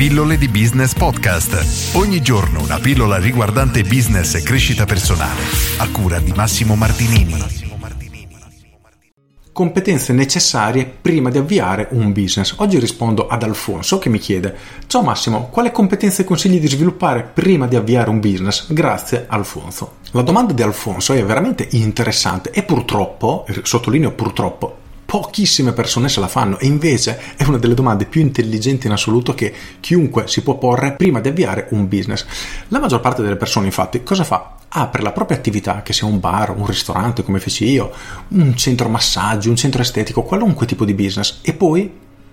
Pillole di Business Podcast. Ogni giorno una pillola riguardante business e crescita personale. A cura di Massimo Martinini. Competenze necessarie prima di avviare un business. Oggi rispondo ad Alfonso che mi chiede: Ciao Massimo, quale competenze consigli di sviluppare prima di avviare un business? Grazie Alfonso. La domanda di Alfonso è veramente interessante e purtroppo, sottolineo purtroppo, pochissime persone se la fanno e invece è una delle domande più intelligenti in assoluto che chiunque si può porre prima di avviare un business. La maggior parte delle persone infatti cosa fa? Apre la propria attività, che sia un bar, un ristorante come feci io, un centro massaggio, un centro estetico, qualunque tipo di business e poi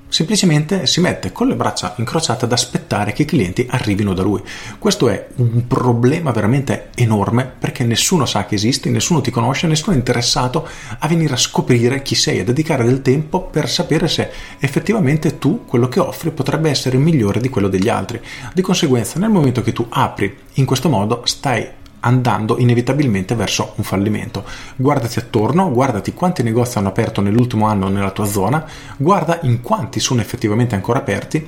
semplicemente si mette con le braccia incrociate ad aspettare che i clienti arrivino da lui. Questo è un problema veramente enorme perché nessuno sa che esisti, nessuno ti conosce, nessuno è interessato a venire a scoprire chi sei, a dedicare del tempo per sapere se effettivamente tu quello che offri potrebbe essere migliore di quello degli altri. Di conseguenza, nel momento che tu apri in questo modo, stai andando inevitabilmente verso un fallimento. Guardati attorno, guardati quanti negozi hanno aperto nell'ultimo anno nella tua zona, guarda in quanti sono effettivamente ancora aperti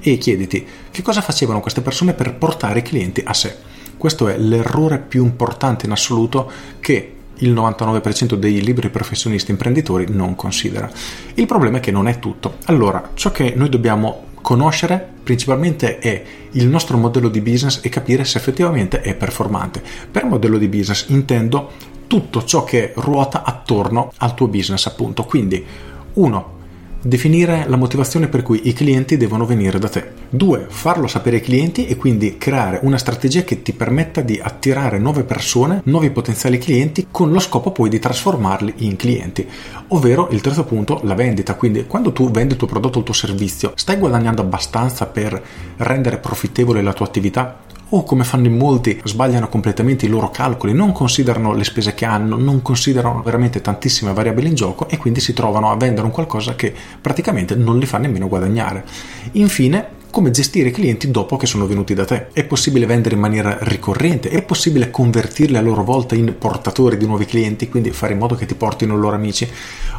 e chiediti che cosa facevano queste persone per portare i clienti a sé. Questo è l'errore più importante in assoluto che il 99% dei liberi professionisti imprenditori non considera. Il problema è che non è tutto. Allora, ciò che noi dobbiamo conoscere principalmente è il nostro modello di business e capire se effettivamente è performante. Per modello di business intendo tutto ciò che ruota attorno al tuo business, appunto. Quindi, uno, Definire la motivazione per cui i clienti devono venire da te. 2. Farlo sapere ai clienti e quindi creare una strategia che ti permetta di attirare nuove persone, nuovi potenziali clienti, con lo scopo poi di trasformarli in clienti. Ovvero il terzo punto, la vendita. Quindi quando tu vendi il tuo prodotto o il tuo servizio, stai guadagnando abbastanza per rendere profittevole la tua attività? O come fanno in molti sbagliano completamente i loro calcoli, non considerano le spese che hanno, non considerano veramente tantissime variabili in gioco e quindi si trovano a vendere un qualcosa che praticamente non li fa nemmeno guadagnare. Infine, come gestire i clienti dopo che sono venuti da te. È possibile vendere in maniera ricorrente, è possibile convertirli a loro volta in portatori di nuovi clienti, quindi fare in modo che ti portino i loro amici.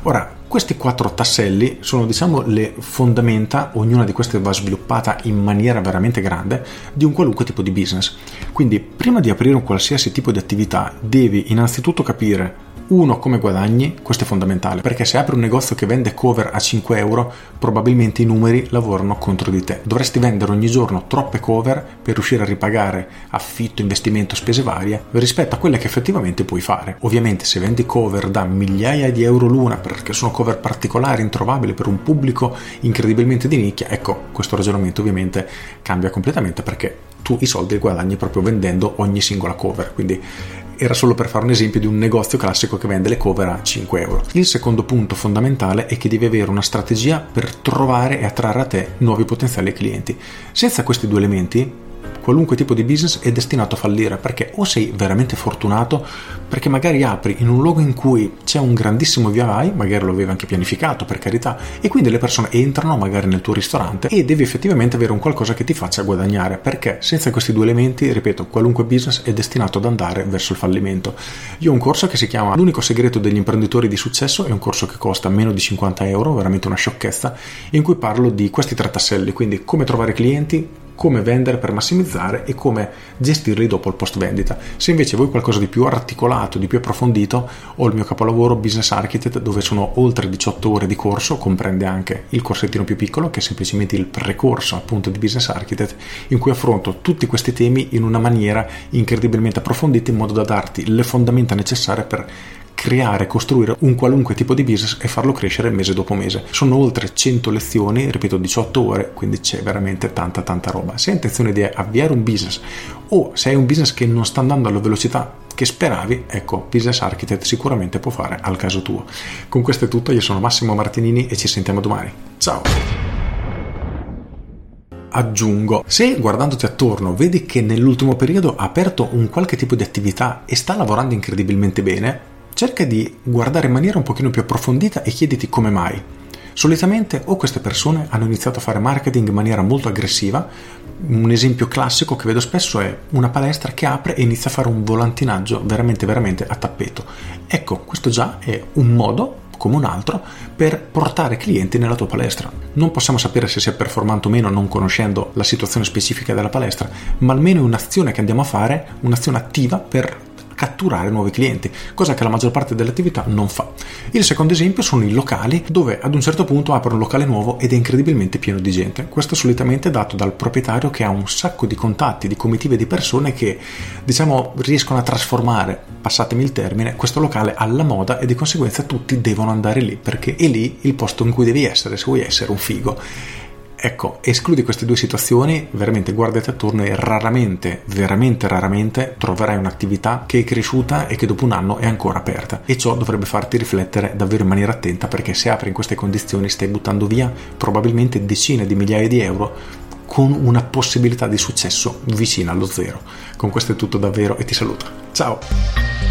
Ora, questi quattro tasselli sono diciamo le fondamenta, ognuna di queste va sviluppata in maniera veramente grande, di un qualunque tipo di business. Quindi prima di aprire un qualsiasi tipo di attività devi innanzitutto capire uno, come guadagni, questo è fondamentale, perché se apri un negozio che vende cover a 5 euro, probabilmente i numeri lavorano contro di te. Dovresti vendere ogni giorno troppe cover per riuscire a ripagare affitto, investimento, spese varie rispetto a quelle che effettivamente puoi fare. Ovviamente se vendi cover da migliaia di euro l'una, perché sono cover particolari, introvabili per un pubblico incredibilmente di nicchia, ecco, questo ragionamento ovviamente cambia completamente perché tu i soldi li guadagni proprio vendendo ogni singola cover. Quindi era solo per fare un esempio di un negozio classico che vende le cover a 5 euro. Il secondo punto fondamentale è che devi avere una strategia per trovare e attrarre a te nuovi potenziali clienti. Senza questi due elementi qualunque tipo di business è destinato a fallire perché o sei veramente fortunato perché magari apri in un luogo in cui c'è un grandissimo via vai, magari lo avevi anche pianificato per carità, e quindi le persone entrano magari nel tuo ristorante e devi effettivamente avere un qualcosa che ti faccia guadagnare perché senza questi due elementi, ripeto, qualunque business è destinato ad andare verso il fallimento. Io ho un corso che si chiama L'unico segreto degli imprenditori di successo, è un corso che costa meno di 50 euro, veramente una sciocchezza, in cui parlo di questi tre tasselli, quindi come trovare clienti, come vendere per massimizzare e come gestirli dopo il post vendita. Se invece vuoi qualcosa di più articolato, di più approfondito, ho il mio capolavoro Business Architect dove sono oltre 18 ore di corso, comprende anche il corsettino più piccolo che è semplicemente il precorso appunto di Business Architect in cui affronto tutti questi temi in una maniera incredibilmente approfondita in modo da darti le fondamenta necessarie per creare, costruire un qualunque tipo di business e farlo crescere mese dopo mese. Sono oltre 100 lezioni, ripeto 18 ore, quindi c'è veramente tanta tanta roba. Se hai intenzione di avviare un business o se hai un business che non sta andando alla velocità che speravi, ecco, Business Architect sicuramente può fare al caso tuo. Con questo è tutto, io sono Massimo Martinini e ci sentiamo domani. Ciao! aggiungo, se guardandoti attorno vedi che nell'ultimo periodo ha aperto un qualche tipo di attività e sta lavorando incredibilmente bene, cerca di guardare in maniera un pochino più approfondita e chiediti come mai. Solitamente o queste persone hanno iniziato a fare marketing in maniera molto aggressiva, un esempio classico che vedo spesso è una palestra che apre e inizia a fare un volantinaggio veramente veramente a tappeto. Ecco, questo già è un modo come un altro per portare clienti nella tua palestra. Non possiamo sapere se sia performante o meno non conoscendo la situazione specifica della palestra, ma almeno è un'azione che andiamo a fare, un'azione attiva per catturare nuovi clienti, cosa che la maggior parte delle attività non fa. Il secondo esempio sono i locali dove ad un certo punto apre un locale nuovo ed è incredibilmente pieno di gente. Questo solitamente è dato dal proprietario che ha un sacco di contatti, di comitive di persone che diciamo riescono a trasformare, passatemi il termine, questo locale alla moda e di conseguenza tutti devono andare lì perché è lì il posto in cui devi essere se vuoi essere un figo Ecco, escludi queste due situazioni, veramente guardati attorno e raramente, veramente raramente troverai un'attività che è cresciuta e che dopo un anno è ancora aperta. E ciò dovrebbe farti riflettere davvero in maniera attenta perché se apri in queste condizioni stai buttando via probabilmente decine di migliaia di euro con una possibilità di successo vicina allo zero. Con questo è tutto davvero e ti saluto. Ciao!